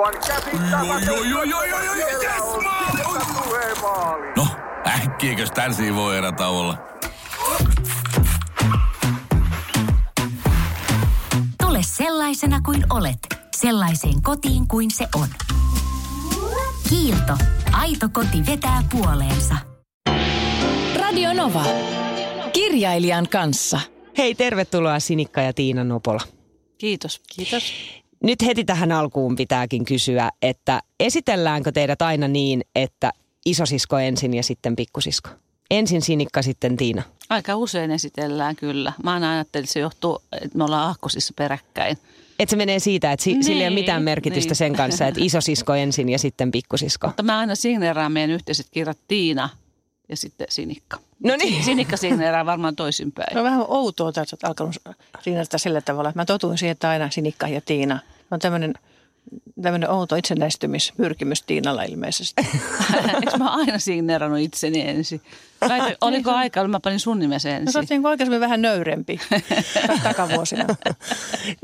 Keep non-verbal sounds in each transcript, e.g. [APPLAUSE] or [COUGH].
Aivan käsittämätöntä. No, äkkiäkös tän voi erä olla? Tule sellaisena kuin olet, sellaiseen kotiin kuin se on. Kiilto. Aito koti vetää puoleensa. Radio Nova. Kirjailijan kanssa. Hei, tervetuloa Sinikka ja Tiina Nopola. Kiitos. Kiitos. Nyt heti tähän alkuun pitääkin kysyä, että esitelläänkö teidät aina niin, että isosisko ensin ja sitten pikkusisko? Ensin Sinikka, sitten Tiina. Aika usein esitellään kyllä. Mä aina ajattelin, että se johtuu, että me ollaan ahkosissa peräkkäin. Että se menee siitä, että si- Niin, sillä ei ole mitään merkitystä niin. sen kanssa, että isosisko ensin ja sitten pikkusisko. Mutta mä aina signeeraan meidän yhteiset kirjat Tiina ja sitten Sinikka. No niin. Sinikka signeeraa varmaan toisinpäin. On vähän outoa, että oot alkanut rinnastaa sillä tavalla, mä totuin siihen, että aina Sinikka ja Tiina. On tämmöinen tämmöinen outo itsenäistymispyrkimys Tiinalla ilmeisesti. [LAUGHS] Eikö mä aina signeerannut itseni ensin? Väitä, oliko aika, mä panin sun nimesi No sä ensin. oot niin aikaisemmin vähän nöyrempi [LAUGHS] takavuosina.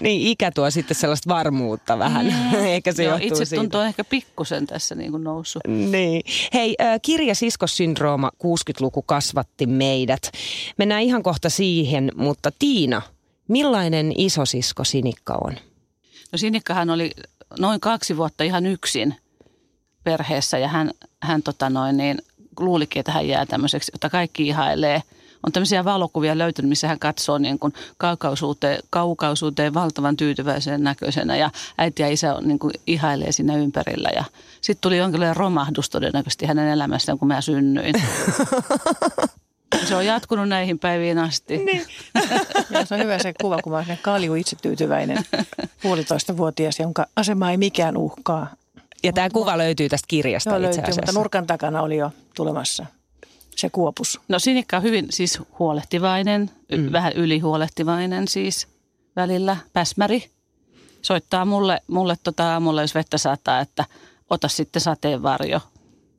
Niin, ikä tuo sitten sellaista varmuutta vähän. [LAUGHS] Ehkä se Joo, itse siitä. tuntuu ehkä pikkusen tässä niin kuin noussut. Niin. Hei, äh, kirja Siskossyndrooma 60-luku kasvatti meidät. Mennään ihan kohta siihen, mutta Tiina, millainen isosisko Sinikka on? No Sinikkahan oli noin kaksi vuotta ihan yksin perheessä ja hän, hän tota noin, niin, luulikin, että hän jää tämmöiseksi, jota kaikki ihailee. On tämmöisiä valokuvia löytynyt, missä hän katsoo niin kuin kaukausuuteen, kaukausuuteen valtavan tyytyväisen näköisenä ja äiti ja isä on, niin kuin ihailee siinä ympärillä. Ja sitten tuli jonkinlainen romahdus todennäköisesti hänen elämästään, kun mä synnyin. Se on jatkunut näihin päiviin asti. Niin. [LAUGHS] Ja se on hyvä se kuva, kun mä olen kalju itsetyytyväinen puolitoista vuotias, jonka asema ei mikään uhkaa. Ja tämä kuva löytyy tästä kirjasta Joo, itse löytyy, asiassa. mutta nurkan takana oli jo tulemassa se kuopus. No Sinikka on hyvin siis huolehtivainen, mm. vähän ylihuolehtivainen siis välillä, päsmäri. Soittaa mulle, mulle tota aamulla, jos vettä saattaa, että ota sitten sateenvarjo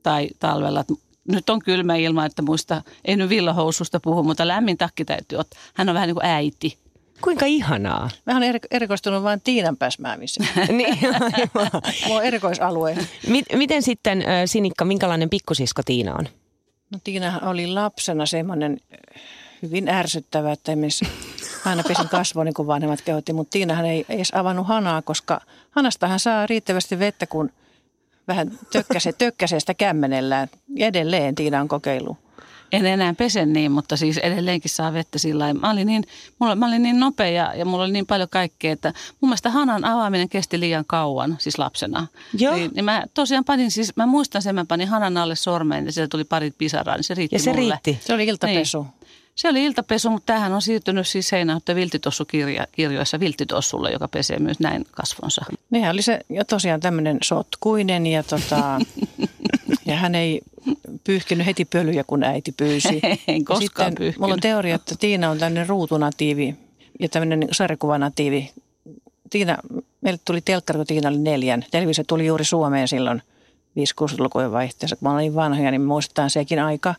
tai talvella. Nyt on kylmä ilma, että muista, ei nyt villahoususta puhu, mutta lämmin takki täytyy ottaa. Hän on vähän niin kuin äiti. Kuinka ihanaa. Mä olen eri- erikoistunut vain Tiinan pääsmäämiseen. [LAUGHS] niin, aivan. Mulla on erikoisalue. Mit, miten sitten, Sinikka, minkälainen pikkusisko Tiina on? No Tiina oli lapsena semmoinen hyvin ärsyttävä, että esimerkiksi aina pesin kasvoni, kun vanhemmat kehotti, mutta Tiinahan ei edes avannut hanaa, koska hanastahan saa riittävästi vettä, kun vähän tökkäsee, tökkäsee sitä kämmenellään. Edelleen Tiina on kokeillut. En enää pese niin, mutta siis edelleenkin saa vettä sillä lailla. Mä olin niin, mulla, mä olin niin nopea ja, ja mulla oli niin paljon kaikkea, että mun mielestä hanan avaaminen kesti liian kauan, siis lapsena. Joo. Niin, niin mä tosiaan panin, siis mä muistan sen, mä panin hanan alle sormeen ja sieltä tuli parit pisaraa, niin se riitti Ja se mulle. riitti. Se oli iltapesu. Niin. Se oli iltapesu, mutta tämähän on siirtynyt siis Seinäjohto viltitossukirjoissa viltitossulle, joka pesee myös näin kasvonsa. Nehän oli se jo tosiaan tämmöinen sotkuinen ja, tota, [LAUGHS] ja hän ei pyyhkinyt heti pölyjä, kun äiti pyysi. [LAUGHS] En koskaan sitten pyyhkinyt. Mulla on teoria, että Tiina on tämmöinen ruutunatiivi ja tämmöinen sarjakuvanatiivi. Tiina, meille tuli telkkari, kun Tiina oli neljän. Televisio tuli juuri Suomeen silloin 5-6-lukujen vaihteessa. Kun mä olin vanhoja, niin muistetaan sekin aika.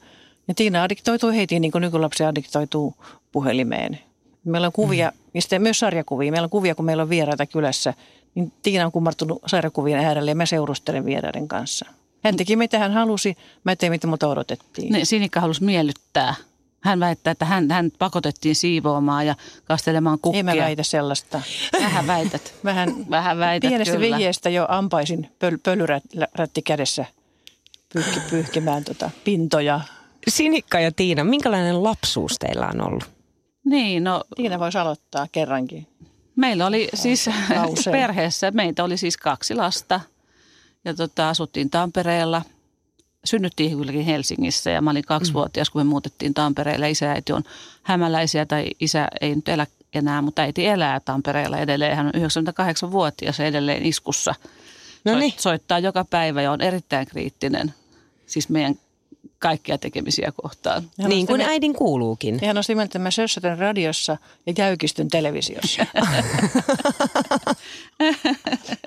Ja Tiina addiktoituu heti niin kuin nykylapsi addiktoituu puhelimeen. Meillä on kuvia, mm. ja sitten myös sarjakuvia. Meillä on kuvia, kun meillä on vieraita kylässä. Niin Tiina on kummartunut sarjakuvien äärelle ja mä seurustelen vieraiden kanssa. Hän teki mitä hän halusi, mä tein mitä muuta odotettiin. Niin, Sinikka halusi miellyttää. Hän väittää, että hän, hän pakotettiin siivoamaan ja kastelemaan kukkia. Ei mä väitä sellaista. Vähän väität. [LAUGHS] Vähän, Vähän väität pienestä kyllä. vihjeestä jo ampaisin pöl, pölyrätti kädessä pyyhki, pyyhkimään tota pintoja. Sinikka ja Tiina, minkälainen lapsuus teillä on ollut? Niin, no Tiina voisi aloittaa kerrankin. meillä oli siis lauseen. [LAUGHS] perheessä, meitä oli siis kaksi lasta ja tota, asuttiin Tampereella. Synnyttiin kylläkin Helsingissä ja mä olin kaksivuotias, kun me muutettiin Tampereelle. Isä ja äiti on hämäläisiä tai isä ei nyt elä enää, mutta äiti elää Tampereella edelleen. Hän on 98-vuotias ja edelleen iskussa. No niin. Soit- Soittaa joka päivä ja on erittäin kriittinen siis meidän kaikkia tekemisiä kohtaan. Hän niin kuin sitä- äidin kuuluukin. Hän on sitä että mä sössötän radiossa ja jäykistyn televisiossa. [LAUGHS] [LAUGHS]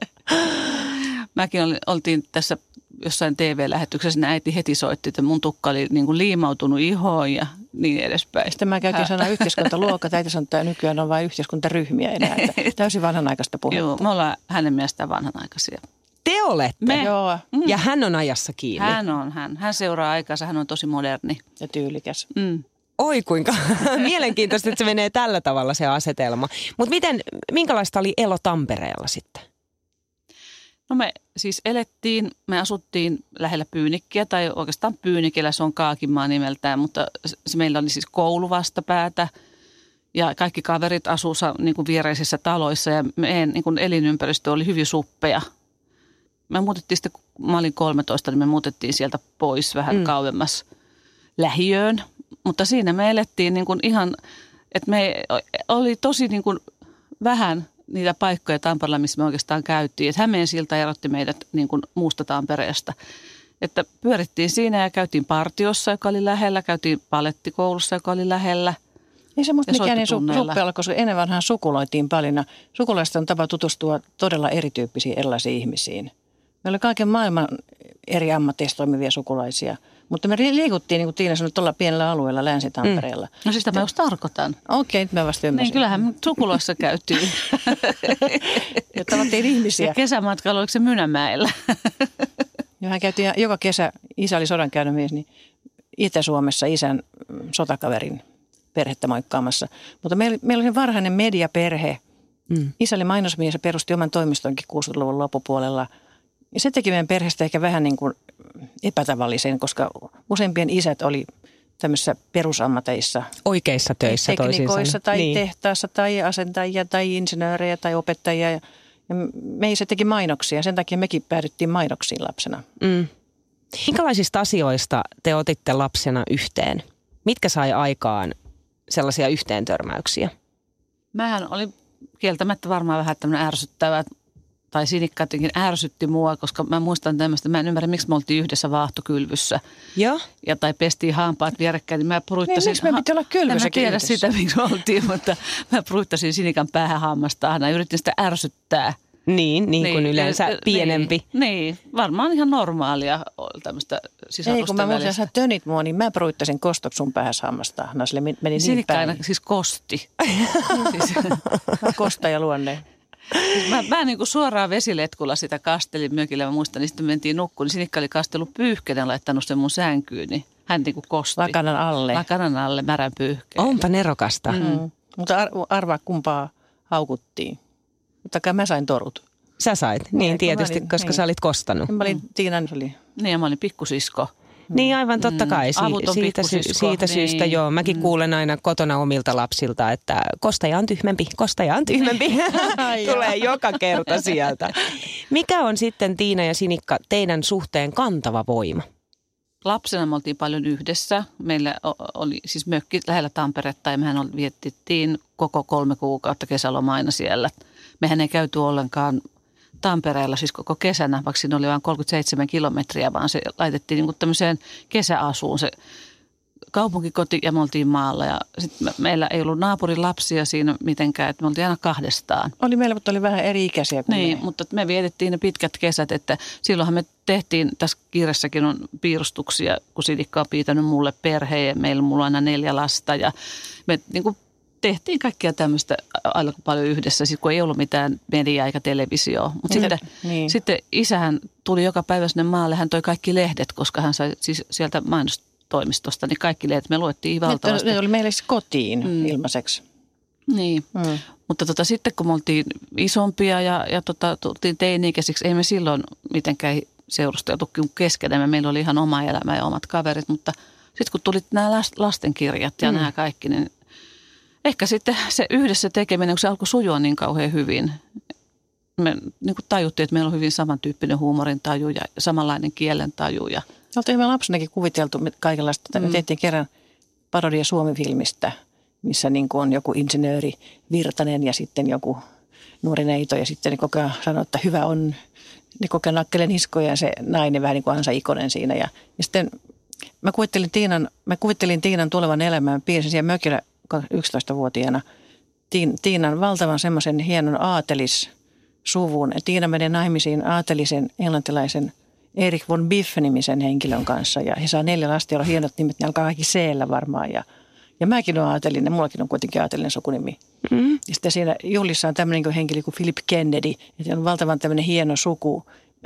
Mäkin oli, oltiin tässä jossain TV-lähetyksessä, niin äiti heti soitti, että mun tukka oli niin kuin liimautunut ihoon ja niin edespäin. Sitten mä käytin sanaa yhteiskuntaluokka, äiti sanoi, että nykyään on vain yhteiskuntaryhmiä enää. Että [LAUGHS] täysin vanhanaikaista puhetta. Joo, me ollaan hänen mielestään vanhanaikaisia. Te te olette. Me. Joo, Ja hän on ajassa kiinni. Hän on hän. Hän seuraa aikansa, hän on tosi moderni. ja tyylikäs. Mm. Oi kuinka [LAUGHS] mielenkiintoista, että se menee tällä tavalla se asetelma. Mutta miten, minkälaista oli elo Tampereella sitten? No me siis elettiin, me asuttiin lähellä Pyynikkiä tai oikeastaan Pyynikillä, se on Kaakinmaa nimeltään, mutta se meillä oli siis koulu vastapäätä ja kaikki kaverit asuussa niin kuin viereisissä taloissa ja meidän niin kuin elinympäristö oli hyvin suppea. Me muutettiin sitten, kun mä olin 13, niin me muutettiin sieltä pois vähän mm. kauemmas lähiöön, mutta siinä me elettiin niin kuin ihan, että me oli tosi niin kuin vähän niitä paikkoja Tampereella, missä me oikeastaan käytiin. Että Hämeen silta erotti meidät niin kuin muusta Tampereesta. Että pyörittiin siinä ja käytiin partiossa, joka oli lähellä, käytiin palettikoulussa, joka oli lähellä. Ei se musta mikään niin su- suppealla, koska ennen vanhaan sukuloitiin paljon. Sukulaista on tapa tutustua todella erityyppisiin erilaisiin ihmisiin. Meillä oli kaiken maailman eri ammatteissa toimivia sukulaisia. Mutta me liikuttiin, niin kuin Tiina sanoi, tuolla pienellä alueella Länsi-Tampereella. Mm. No siis tämä just tarkoitan. Okei, nyt mä vasta ymmärsin. Niin kyllähän sukuloissa käytiin. [LAUGHS] Ja tavattiin ihmisiä. ja kesämatkalla oliko se Mynämäellä? [LAUGHS] Ja hän käytiin joka kesä, isä oli sodan käynyt mies, niin Itä-Suomessa isän sotakaverin perhettä moikkaamassa. Mutta meillä, meillä oli varhainen mediaperhe. Mm. Isä oli mainosmies ja perusti oman toimistonkin 60-luvun loppupuolella. Ja se teki meidän perheestä ehkä vähän niin kuin epätavallisen, koska useimpien isät oli tämmöisissä perusammateissa. Oikeissa töissä toisin Teknikoissa tai niin. tehtaassa tai asentajia tai insinöörejä tai opettajia. Ja, me se teki mainoksia. Sen takia mekin päädyttiin mainoksiin lapsena. Mm. Minkälaisista asioista te otitte lapsena yhteen? Mitkä sai aikaan sellaisia yhteentörmäyksiä? Mähän oli kieltämättä varmaan vähän tämmöinen ärsyttävä, tai Sinikka jotenkin ärsytti mua, koska mä muistan tämmöistä, mä en ymmärrä, miksi me oltiin yhdessä vaahtokylvyssä. Joo. Ja tai pestiin hampaat vierekkäin, niin mä pruittasin... Niin, miksi me piti olla kylvyssä En mä tiedä yhdessä? sitä, miksi me oltiin, mutta mä pruittasin Sinikan päähän hammasta aina ja yritin sitä ärsyttää. Niin, niin, kuin yleensä ja- pienempi. Niin, niin, varmaan ihan normaalia tämmöistä Ei, kun sisarusten mä muistan, sä tönit mua, niin mä pruittasin kostoksi sun päässä hammasta. No sille meni niin Sinikka päin. aina siis kosti. [LAUGHS] siis, Mä kostaja luonne. Mä, mä niin kuin suoraan vesiletkulla sitä kastelin mökillä. Mä muistan, niin sitten mentiin nukkuun, niin Sinikka oli kastellut pyyhkeen ja laittanut sen mun sänkyyn, niin hän niin kuin kosti. Lakanan alle. Lakanan alle märän pyyhkeen. Onpa nerokasta. Mm. Mm. Mutta ar- arvaa kumpaa haukuttiin. Mutta kai mä sain torut. Sä sait, niin, Niin, tietysti, olin- koska niin. sä olit kostanut. Mä olin, Tiinan oli Niin ja mä olin pikkusisko. Niin aivan totta Mm, kai. Si- avuton siitä, sy- siitä syystä niin. joo. Mäkin kuulen aina kotona omilta lapsilta, että kostaja on tyhmempi, kostaja on tyhmempi. [LAUGHS] [LAUGHS] Tulee joka kerta sieltä. Mikä on sitten Tiina ja Sinikka teidän suhteen kantava voima? Lapsena me oltiin paljon yhdessä. Meillä oli siis mökki lähellä Tamperetta ja mehän vietettiin koko kolme kuukautta kesälomaa aina siellä. Mehän ei käyty ollenkaan Tampereella siis koko kesänä, vaikka siinä oli vain 37 kilometriä, vaan se laitettiin niin kuin tämmöiseen kesäasuun se kaupunkikoti ja me oltiin maalla. Ja sit me, meillä ei ollut naapurin lapsia siinä mitenkään, että me oltiin aina kahdestaan. Oli meillä, mutta oli vähän eri ikäisiä kuin Niin, me. mutta me vietettiin ne pitkät kesät, että silloinhan me tehtiin, tässä kirjassakin on piirustuksia, kun Sinikka on piitänyt mulle perheen ja meillä mulla on aina neljä lasta ja me niin kuin tehtiin kaikkia tämmöistä aika paljon yhdessä, sit kun ei ollut mitään mediaa eikä televisioa. Mutta Niin. sitten, Niin. sitten isähän tuli joka päivä sinne maalle, hän toi kaikki lehdet, koska hän sai siis sieltä mainostoimistosta, niin kaikki lehdet me luettiin valtavasti. ne oli meille siis kotiin Mm. mm. ilmaiseksi. Niin. Mm. Mutta tota, sitten kun me oltiin isompia ja, ja tota, tultiin teini-ikäisiksi, ei me silloin mitenkään seurusteltu keskenämme. Meillä oli ihan oma elämä ja omat kaverit, mutta sitten kun tulit nämä last- lastenkirjat ja mm. nämä kaikki, niin ehkä sitten se yhdessä tekeminen, kun se alkoi sujua niin kauhean hyvin, me niin kuin tajuttiin, että meillä on hyvin samantyyppinen huumorin taju ja samanlainen kielen taju. Ja, Oltiin me lapsenakin kuviteltu kaikenlaista. Mm. Me tehtiin kerran parodia Suomi-filmistä, missä niin kuin on joku insinööri Virtanen ja sitten joku nuori neito ja sitten ne koko ajan sanoo, että hyvä on. Ne koko ajan nakkelee niskoja ja se nainen vähän niin kuin Ansa Ikonen siinä. Ja, ja sitten mä kuvittelin Tiinan, mä kuvittelin Tiinan tulevan elämään. Piirsin siellä mökillä 11-vuotiaana Tiin- Tiinan valtavan semmoisen hienon aatelissuvun. Tiina menee naimisiin aatelisen englantilaisen Erik von Biff-nimisen henkilön kanssa ja he saa neljä lasta, joilla on hienot nimet, ne alkaa kaikki c varmaan ja, ja mäkin olen aatelinen, mullakin on kuitenkin aatelinen sukunimi. Mm. Ja sitten siinä juhlissa on tämmöinen henkilö kuin Philip Kennedy, että on valtavan tämmöinen hieno suku,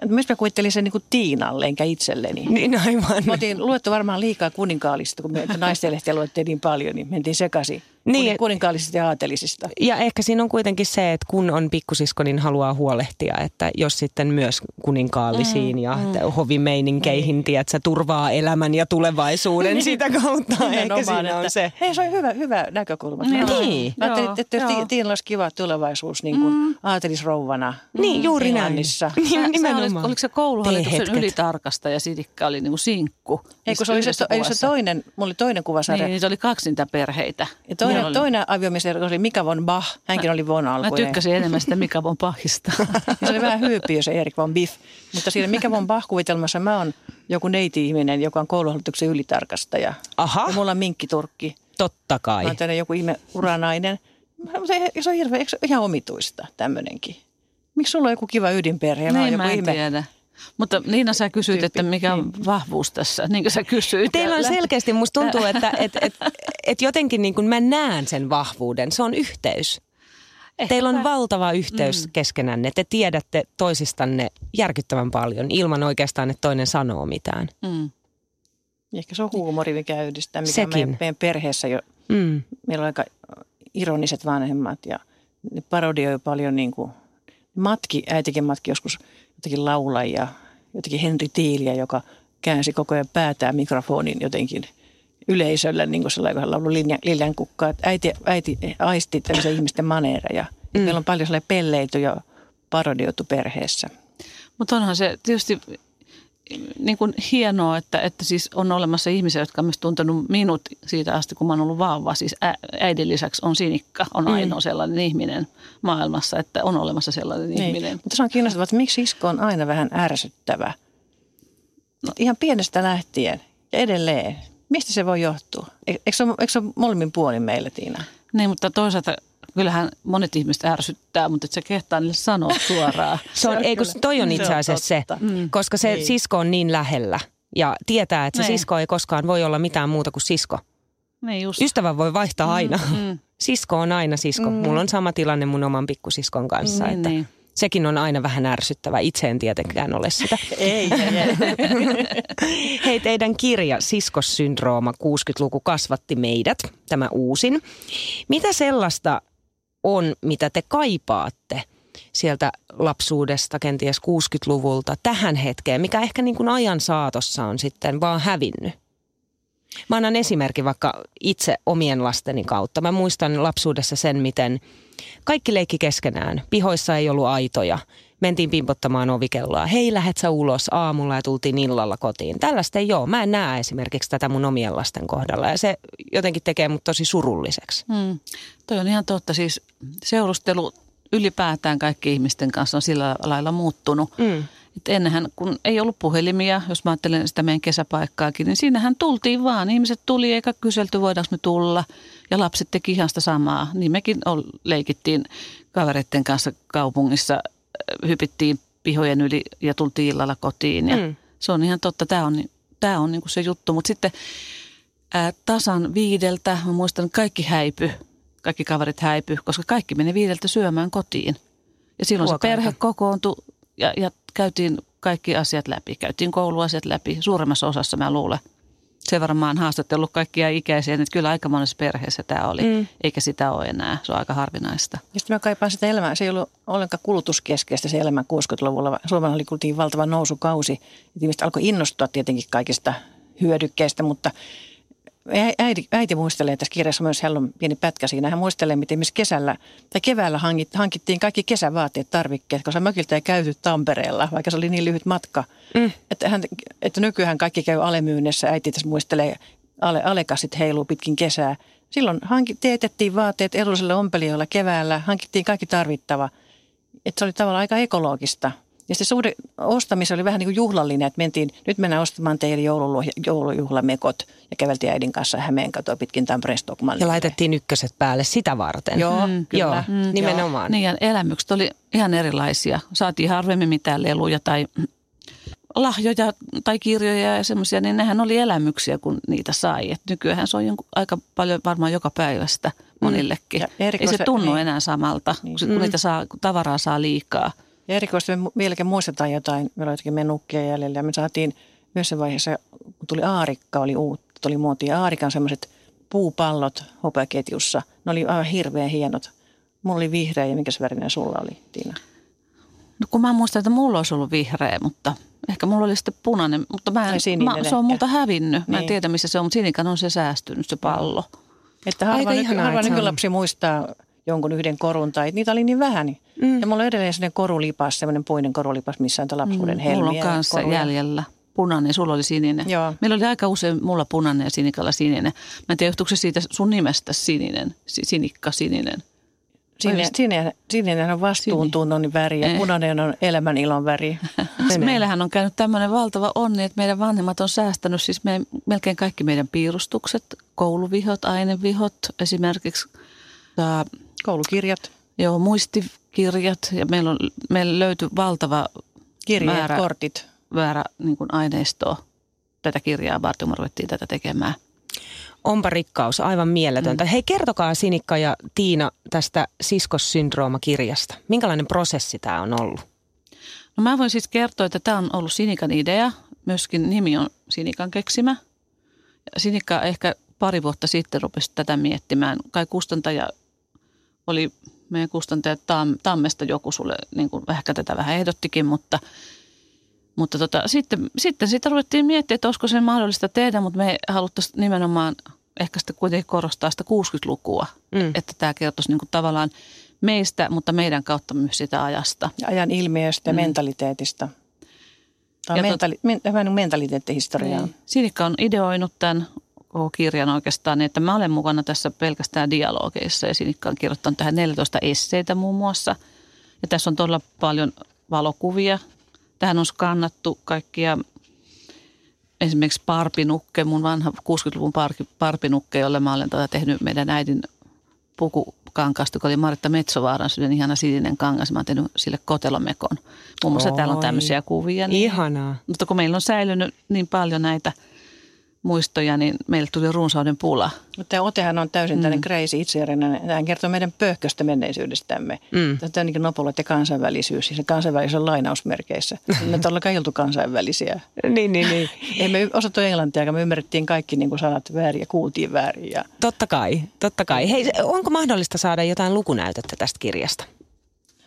Myös mä kuvittelin sen niin kuin Tiinalle, enkä itselleni. Niin aivan. Me oltiin luettu varmaan liikaa kuninkaallista, kun me naistenlehtiä luettiin niin paljon, niin mentiin sekaisin Niin. niin. kuninkaallisista ja aatelisista. Ja ehkä siinä on kuitenkin se, että kun on pikkusisko, niin haluaa huolehtia, että jos sitten myös kuninkaallisiin ja mm. hovimeininkeihin, tiedät, sä turvaa elämän ja tulevaisuuden sitä kautta. ehkä Nimenomaan, siinä on se. Hei, se on hyvä, hyvä näkökulma. Niin. Mä- Niin. Mä ajattelin, että Tiinalla olisi kiva tulevaisuus niin kuin mm. aatelisrouvana Niin, juuri näin. Niin, Sä, sä nimenomaan. oliko se kouluhallituksen ylitarkastaja, Sitikka oli niin kuin sinkku. Ei, kun se oli se, se toinen, mulla oli toinen kuvasarja. Niin, niitä oli kaksi niitä perheitä. Ja toinen, Meillä oli- toinen aviomies oli Mika von Bach. Hänkin oli von Mä alkuinen. tykkäsin enemmän sitä Mika von Pahista. Ja [LAUGHS] se oli vähän hyypiö se Erik von Biff. Mutta siinä Mika von Bach-kuvitelmassa mä oon joku neiti-ihminen, joka on kouluhallituksen ylitarkastaja. Aha. Ja mulla on minkkiturkki. Totta kai. Mä oon joku ihme uranainen. Mutta se, se on hirveä, ihan omituista tämmöinenkin? Miksi sulla on joku kiva ydinperhe? mä oon Niin, joku mä en ihme. tiedä. Mutta Niina, sä kysyit, Tyyppi, että mikä on vahvuus tässä, niin kuin sä kysyit. Teillä on selkeästi, musta tuntuu, että et, et, et jotenkin niin kuin mä näen sen vahvuuden. Se on yhteys. Teillä on valtava yhteys mm. keskenänne. Te tiedätte toisistanne järkyttävän paljon ilman oikeastaan, että toinen sanoo mitään. Mm. Ehkä se on huumori, mikä yhdistää, mikä Sekin. meidän, meidän perheessä jo. Mm. Meillä on aika ironiset vanhemmat ja ne parodioi paljon niin kuin, matki, äitikin matki joskus jotenkin laulajia, jotenkin Henri Tiiliä, joka käänsi koko ajan päätään mikrofonin jotenkin yleisöllä, niin kuin sellainen, kun hän lauloi Liljan, kukkaa. Että äiti, äiti aisti tämmöisiä ihmisten maneereja. Mm. Meillä on paljon sellainen pelleity ja parodioitu perheessä. Mutta onhan se tietysti niin kuin hienoa, että, että siis on olemassa ihmisiä, jotka on myös tuntenut minut siitä asti, kun mä oon ollut vauva. Siis ä, äidin lisäksi on Sinikka, on ainoa sellainen ihminen maailmassa, että on olemassa sellainen Niin. ihminen. Mutta se on kiinnostavaa, että miksi isko on aina vähän ärsyttävä. No. Ihan pienestä lähtien ja edelleen. Mistä se voi johtua? E- Eikö se ole, eikö se ole molemmin puolin meillä, Tiina? Niin, mutta toisaalta kyllähän monet ihmiset ärsyttää, mutta et sä kehtaa niille sanoa [LAUGHS] suoraan. Se on, ei, kun toi on se itse asiassa se, totta. mm. koska se Niin. sisko on niin lähellä ja tietää, että se Niin. sisko ei koskaan voi olla mitään muuta kuin sisko. Niin just. Ystävä voi vaihtaa aina. mm. [LAUGHS] Sisko on aina sisko. Mm. Mulla on sama tilanne mun oman pikkusiskon kanssa, Niin, että niin. sekin on aina vähän ärsyttävä. Itse en tietenkään ole sitä. [LAUGHS] Ei, Hei, teidän kirja Siskossyndrooma 60-luku kasvatti meidät, tämä uusin. Mitä sellaista on, mitä te kaipaatte sieltä lapsuudesta, kenties 60-luvulta tähän hetkeen, mikä ehkä niin kuin ajan saatossa on sitten vaan hävinnyt? Mä annan esimerkin vaikka itse omien lasteni kautta. Mä muistan lapsuudessa sen, miten kaikki leikki keskenään. Pihoissa ei ollut aitoja. Mentiin pimpottamaan ovikelloa. Hei, lähet sä ulos aamulla ja tultiin illalla kotiin. Tällaista ei ole. Mä en näe esimerkiksi tätä mun omien lasten kohdalla. Ja se jotenkin tekee mut tosi surulliseksi. Mm. Toi on ihan totta. Siis seurustelu ylipäätään kaikki ihmisten kanssa on sillä lailla muuttunut. Mm. Et ennenhän, kun ei ollut puhelimia, jos mä ajattelen sitä meidän kesäpaikkaakin, niin siinähän tultiin vaan. Ihmiset tuli eikä kyselty, voidaanko me tulla. Ja lapset teki ihan sitä samaa. Niin mekin leikittiin kavereiden kanssa kaupungissa, hypittiin pihojen yli ja tultiin illalla kotiin. Ja Mm. Se on ihan totta, tämä on, tää on niinku se juttu. Mutta sitten ää, tasan viideltä, mä muistan, että kaikki häipy. Kaikki kaverit häipy, koska kaikki meni viideltä syömään kotiin. Ja silloin Ruokailta. se perhe kokoontui ja, ja käytiin kaikki asiat läpi. Käytiin kouluasiat läpi. Suuremmassa osassa mä luulen. Mä oon haastatellut kaikkia ikäisiä, että kyllä aika monessa perheessä tämä oli. Mm. Eikä sitä ole enää. Se on aika harvinaista. Ja sitten mä kaipaan sitä elämää. Se ei ollut ollenkaan kulutuskeskeistä se elämä 60-luvulla. vaan Suomella oli kuitenkin valtava nousukausi. Et Ihmiset alkoi innostua tietenkin kaikista hyödykkeistä, mutta äiti, äiti muistelee tässä kirjassa myös, hänellä on pieni pätkä siinä. Hän muistelee, miten esimerkiksi kesällä tai keväällä hankit, hankittiin kaikki kesävaatteet, tarvikkeet, koska mökiltä ei käyty Tampereella, vaikka se oli niin lyhyt matka. Mm. Että, hän, että nykyään kaikki käy alemyynnissä. Äiti tässä muistelee, ale, alekasit heiluu pitkin kesää. Silloin hankit, teetettiin vaatteet edulliselle ompelijoille keväällä, hankittiin kaikki tarvittava. Että se oli tavallaan aika ekologista. Ja sitten suhde ostaminen oli vähän niin kuin juhlallinen, että mentiin, nyt mennään ostamaan teille joulujuhlamekot ja käveltiin äidin kanssa Hämeen katoa pitkin Tampereen Stockmannille. Ja laitettiin ykköset päälle sitä varten. Joo, Mm, kyllä. Joo, Mm, nimenomaan. Niin ja elämykset oli ihan erilaisia. Saatiin harvemmin mitään leluja tai lahjoja tai kirjoja ja semmoisia, niin nehän oli elämyksiä, kun niitä sai. Et nykyään se on jonkun, aika paljon varmaan joka päivästä monillekin. Ja Ei erikoista- se tunnu niin. enää samalta, Niin. kun, kun niitä saa, kun tavaraa saa liikaa. Ja erikoisesti me vieläkin muistetaan jotain, meillä oli jotakin menukkia jäljellä ja me saatiin yhdessä vaiheessa, kun tuli aarikka, oli uutta, tuli muotia. Aarikan semmoiset puupallot hopeaketjussa, ne oli aivan hirveän hienot. Mulla oli vihreä ja minkäs värinen sulla oli, Tiina? No kun mä muistan, että mulla olisi ollut vihreä, mutta ehkä mulla oli sitten punainen, mutta mä en, mä, se on ehkä. multa hävinnyt. Mä en Niin. tiedä, missä se on, mutta sinikan on se säästynyt, se pallo. Että harva, nyky, harva on. nykylapsi muistaa jonkun yhden korun tai niitä oli niin vähän. Mm. Ja mulla on edelleen sellainen korulipas, semmoinen puinen korulipas, missä on lapsuuden helmiä. Mulla on kanssa koruja. jäljellä punainen, sulla oli sininen. Joo. Meillä oli aika usein mulla punainen ja sinikalla sininen. Mä en tiedä, johtuuko se siitä sun nimestä sininen, si- sinikka sininen. Sininen, sininen, sininen on vastuuntunnon väri ja Eh. punainen on elämän ilon väri. [LAUGHS] Meillähän on käynyt tämmöinen valtava onni, että meidän vanhemmat on säästänyt siis me, melkein kaikki meidän piirustukset, kouluvihot, ainevihot esimerkiksi. Ja, Koulukirjat, joo, muistikirjat ja meillä, on, meillä löytyi valtava kirjeet, Määrä. kortit. väärä niin kuin aineistoa tätä kirjaa varten, kun me ruvettiin tätä tekemään. Onpa rikkaus, aivan mieletöntä. Mm. Hei, kertokaa Sinikka ja Tiina tästä siskossyndrooma-kirjasta. Minkälainen prosessi tämä on ollut? No mä voin siis kertoa, että tämä on ollut Sinikan idea. Myöskin nimi on Sinikan keksimä. Sinikka ehkä pari vuotta sitten rupesi tätä miettimään. Kai kustantaja oli, meidän kustantaja Tam, Tammesta joku sulle niin kuin ehkä tätä vähän ehdottikin, mutta, mutta tota, sitten, sitten sitä ruvettiin miettiä, että olisiko se mahdollista tehdä, mutta me haluttaisiin nimenomaan ehkä sitten kuitenkin korostaa sitä 60-lukua, Mm. että tämä kertoisi niin kuin tavallaan meistä, mutta meidän kautta myös sitä ajasta. Ja ajan ilmiöstä ja Mm. mentaliteetista. Tämä Ja on tot- mentali, men, vähän mentaliteettihistoriaa. Niin. Sinikka on ideoinut tämän kirjan oikeastaan, niin että mä olen mukana tässä pelkästään dialogeissa ja Sinikka on kirjoittanut tähän 14 esseitä muun muassa. Ja tässä on todella paljon valokuvia. Tähän on skannattu kaikkia esimerkiksi Parpinukke, mun vanha 60-luvun parki- Parpinukke, jolle mä olen tätä tehnyt meidän äidin pukukankasta, joka oli Maritta Metsovaaran sydän ihana sininen kangas. Mä oon tehnyt sille kotelomekon. Muun muassa täällä on Oi. tämmöisiä kuvia. Niin Ihanaa. mutta kun meillä on säilynyt niin paljon näitä muistoja, niin meille tuli runsauden pula. Mutta tämä otehan on täysin tällainen crazy itseärinäinen. Tämä kertoo meidän pöhköstä menneisyydestämme. Mm. Tämä on niin nopulat ja kansainvälisyys, kansainvälisyys on lainausmerkeissä. [LAUGHS] Me todellakaan oltu kansainvälisiä. Niin, niin, niin. [LAUGHS] Ei me osattu englantia, me ymmärrettiin kaikki niin kuin sanat väärin ja kuultiin väärin. Ja Totta kai, totta kai. Hei, onko mahdollista saada jotain lukunäytettä tästä kirjasta?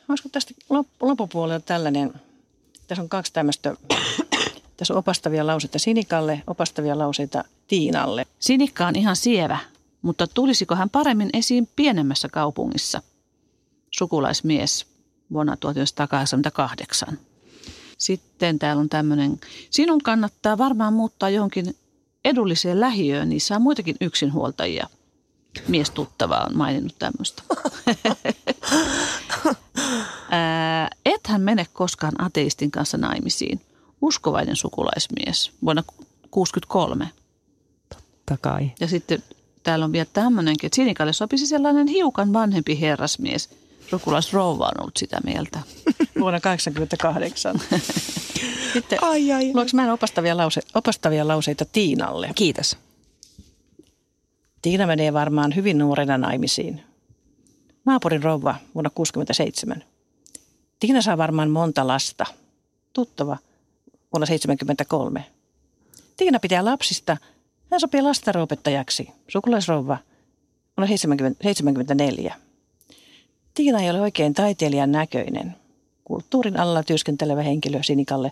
Olisiko tästä lop- loppupuolella tällainen, tässä on kaksi tämmöistä, tässä on opastavia lauseita Sinikalle, opastavia lauseita Tiinalle. Sinikka on ihan sievä, mutta tulisiko hän paremmin esiin pienemmässä kaupungissa? Sukulaismies vuonna 1988. Sitten täällä on tämmöinen, sinun kannattaa varmaan muuttaa johonkin edulliseen lähiöön, niissä on muitakin yksinhuoltajia. Mies tuttava on maininnut tämmöistä. [LAUGHS] Ethän mene koskaan ateistin kanssa naimisiin. Uskovainen sukulaismies vuonna 1963. Totta kai. Ja sitten täällä on vielä tämmöinenkin, että Sinikalle sopisi sellainen hiukan vanhempi herrasmies. Sukulaisrouva on ollut sitä mieltä. [LAUGHS] Vuonna 1988. [LAUGHS] Sitten Ai, ai. luoks mä opastavia, lause, opastavia lauseita Tiinalle. Kiitos. Tiina menee varmaan hyvin nuorena naimisiin. Naapurin rouva vuonna 67. Tiina saa varmaan monta lasta. Tuttava vuonna 73. Tiina pitää lapsista. Hän sopii lastenruopettajaksi. Sukulaisrouva vuonna 70, 74. Tiina ei ole oikein taiteilijan näköinen. Kulttuurin alla työskentelevä henkilö Sinikalle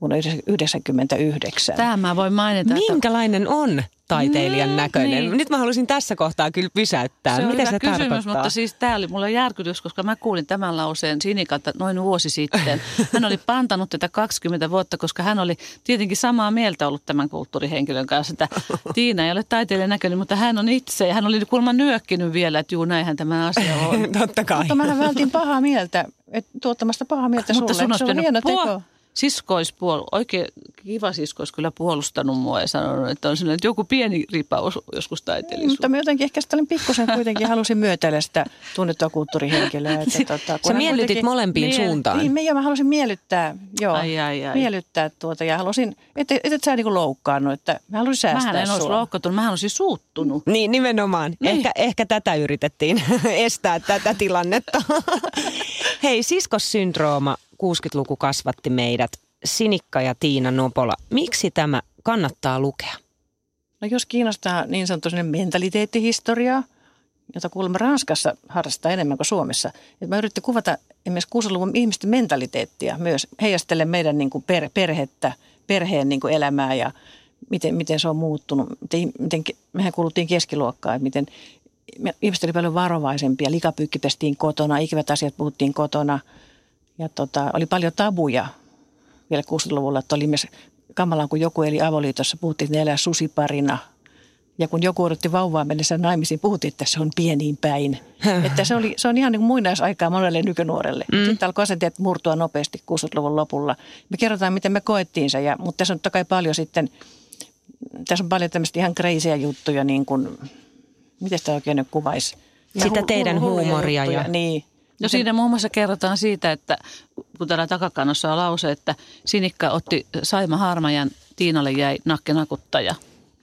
vuonna 1999. Tämä mä voin mainita, että Minkälainen on taiteilijan Mm, näköinen? niin. Nyt mä haluaisin tässä kohtaa kyllä pysäyttää. se on Mitä hyvä se kysymys, tarkoittaa? mutta siis tämä oli mulle järkytys, koska mä kuulin tämän lauseen Sinikalta noin vuosi sitten. [LAUGHS] Hän oli pantanut tätä 20 vuotta, koska hän oli tietenkin samaa mieltä ollut tämän kulttuurihenkilön kanssa, että [LAUGHS] Tiina ei ole taiteilijan näköinen, mutta hän on itse. Ja hän oli kuulemma nyökkinyt vielä, että juu näinhän tämä asia on. [LAUGHS] Totta kai. Mutta mähän vältin pahaa mieltä, et, tuottamasta pahaa mieltä Mutta sulle. sun olisi se on hieno pitänyt teko. Sisko olisi puol- oikein kiva sisko olisi kyllä puolustanut mua ja sanonut, että on sellainen, että joku pieni ripaus joskus taiteellisuus. Mutta mä jotenkin ehkä sitä olin pikkusen kuitenkin halusin myötäillä sitä tunnettua kulttuurihenkilöä. Että, [LAUGHS] tota, kun Sä miellytit kuitenkin- molempiin Miel- suuntaan. Niin, me, ja mä halusin miellyttää, joo, Ai, ai, ai. miellyttää tuota ja halusin, että et, et sä niinku loukkaannut, että mä halusin säästää Mähän en olisi loukkaantunut, mähän olisin suuttunut. Niin, nimenomaan. Niin. Ehkä, ehkä tätä yritettiin [LAUGHS] estää, tätä tilannetta. [LAUGHS] Hei, siskossyndrooma 60-luku kasvatti meidät. Sinikka ja Tiina Nopola. Miksi tämä kannattaa lukea? No jos kiinnostaa niin sanottu sellainen mentaliteettihistoria, jota kuulemma Ranskassa harrastaa enemmän kuin Suomessa. Et mä yritin kuvata esimerkiksi 60-luvun ihmisten mentaliteettia myös, heijastellen meidän niin kuin per, perhettä, perheen niin kuin elämää ja miten, miten se on muuttunut. Miten, miten, mehän kuuluttiin keskiluokkaan, miten ihmiset oli paljon varovaisempia. Likapyykki pestiin kotona, ikävät asiat puhuttiin kotona ja tota, oli paljon tabuja vielä 60-luvulla, että oli myös kamalaa, kun joku eli avoliitossa, puhuttiin, että ne elää susiparina. Ja kun joku odotti vauvaa mennessä naimisiin, puhuttiin, että se on pieniin päin. että se, oli, se on ihan niin kuin muinaisaikaa monelle nykynuorelle. Mm. Sitten alkoi asenteet murtua nopeasti 60-luvun lopulla. Me kerrotaan, miten me koettiin se, ja, mutta tässä on totta kai paljon sitten, tässä on paljon tämmöistä ihan kreisiä juttuja, niin kuin, miten sitä oikein nyt kuvaisi? Sitä teidän hulluja huumoria juttuja, ja- Niin. No siinä muun muassa kerrotaan siitä, että kun täällä takakannossa on lause, että Sinikka otti Saima Harmajan, Tiinalle jäi nakkenakuttaja.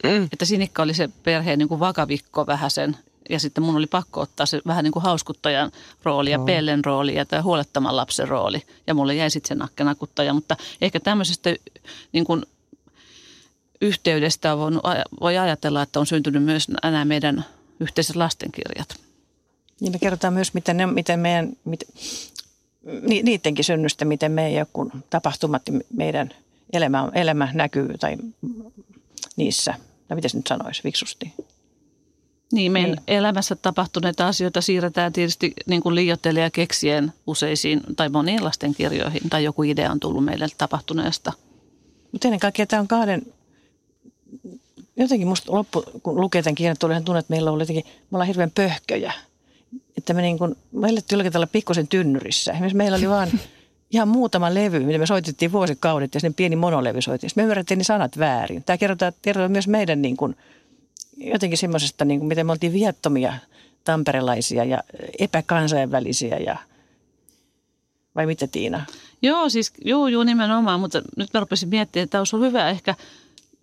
Mm. Että Sinikka oli se perheen niin kuin vakavikko vähän sen. Ja sitten mun oli pakko ottaa se vähän niin kuin hauskuttajan rooli ja pellen rooli ja tämä huolettaman lapsen rooli. Ja mulle jäi sitten se nakkenakuttaja. Mutta ehkä tämmöisestä niin kuin yhteydestä on voinut, voi ajatella, että on syntynyt myös nämä meidän yhteiset lastenkirjat. Niin me kerrotaan myös, miten, ne, miten meidän, miten, ni, niidenkin synnystä, miten meidän joku tapahtumat ja meidän elämä, elämä näkyy tai niissä. Tai miten se nyt sanoisi fiksusti? Niin, meidän Niin. niin. elämässä tapahtuneita asioita siirretään tietysti niin kuin liioittelija keksien useisiin tai moniin lastenkirjoihin. Tai joku idea on tullut meille tapahtuneesta. Mutta ennen kaikkea tämä on kahden, jotenkin musta loppu, kun lukee tämän kirjan, tuli ihan tunne, että meillä on jotenkin, me ollaan hirveän pöhköjä. Että me niin kuin, me elettiin jollakin tavalla pikkusen tynnyrissä. Esimerkiksi meillä oli vaan ihan muutama levy, mitä me soitettiin vuosikaudet ja sen pieni monolevy soitin. Sitten me ymmärrettiin ne sanat väärin. Tämä kerrotaan, kerrotaan myös meidän niin kuin, jotenkin semmoisesta, niin kuin, miten me oltiin viattomia tamperelaisia ja epäkansainvälisiä ja vai mitä Tiina? Joo, siis juu, juu nimenomaan, mutta nyt mä rupesin miettimään, että olisi ollut hyvä ehkä,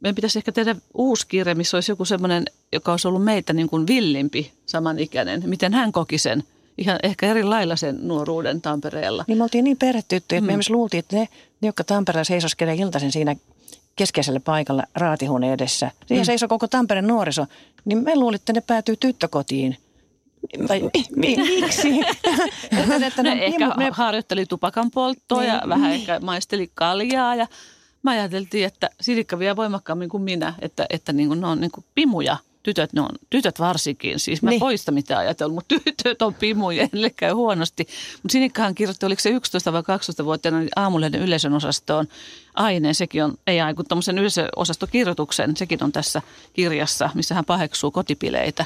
meidän pitäisi ehkä tehdä uusi kirja, missä olisi joku semmoinen, joka olisi ollut meitä niin kuin villimpi samanikäinen. Miten hän koki sen, ihan ehkä eri lailla sen nuoruuden Tampereella. Niin me oltiin niin perhetyttyjä, että mm. me esimerkiksi luultiin, että ne, ne jotka Tampereella seisoskelee iltaisin siinä keskeisellä paikalla raatihuoneen edessä, siihen mm. seisoo koko Tampereen nuoriso, niin me luulimme, että ne päätyy tyttökotiin. Tai, niin, miksi? [LAUGHS] että, että ne, ehkä ne, ne... harjoitteli tupakan polttoa ja Niin. vähän ehkä maisteli kaljaa ja mä ajateltiin, että Sinikka vielä voimakkaammin kuin minä, että, että niin kuin ne on niin kuin pimuja. Tytöt, ne on, tytöt varsinkin, siis mä Niin. poista mitä ajatellut, mutta tytöt on pimuja, [LAUGHS] ellei käy huonosti. Mutta Sinikkahan kirjoitti, oliko se 11 vai 12-vuotiaana niin aamulehden yleisön osastoon aineen, sekin on, ei aiku, tämmöisen yleisöosastokirjoituksen, sekin on tässä kirjassa, missä hän paheksuu kotipileitä.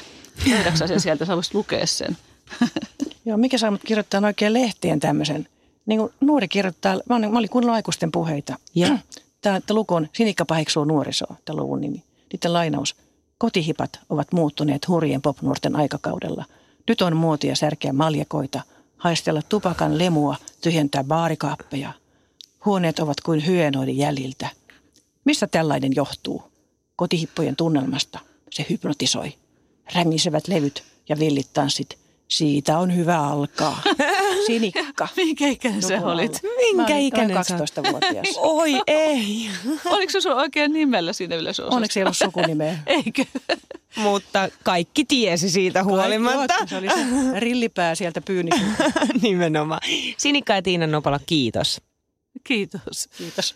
Löydäksä sen sieltä, sä voisit lukea sen. [LAUGHS] Joo, mikä saa mut kirjoittaa oikein lehtien tämmöisen? Niin kuin nuori kirjoittaa, mä olin, mä olin kuunnellut aikuisten puheita. Ja. [CLEARS THROAT] Tämä, tämä luku on Sinikka pahiksuu nuorisoa, tämä luvun nimi. Sitten lainaus. Kotihipat ovat muuttuneet hurjien popnuorten aikakaudella. Nyt on muotia särkeä maljakoita, haistella tupakan lemua, tyhjentää baarikaappeja. Huoneet ovat kuin hyenoiden jäljiltä. Mistä tällainen johtuu? Kotihippojen tunnelmasta. Se hypnotisoi. Rämisevät levyt ja villit tanssit. Siitä on hyvä alkaa. [LAUGHS] Sinikka. Minkä ikäinen se Joku olit? Minkä ikäinen sä oot? 12-vuotias. [LAUGHS] Oi ei. [LAUGHS] Oliko se sun oikein nimellä siinä yleisöosassa? Onneksi ei ollut sukunimeä. [LAUGHS] Eikö? Mutta kaikki tiesi siitä huolimatta. Joo, Se oli se rillipää sieltä pyynikin. Nimenomaan. Sinikka ja Tiina Nopola, kiitos. Kiitos. Kiitos.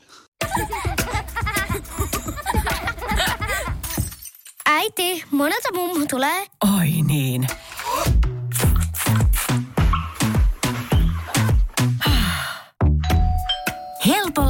Äiti, monelta mummu tulee? Oi niin.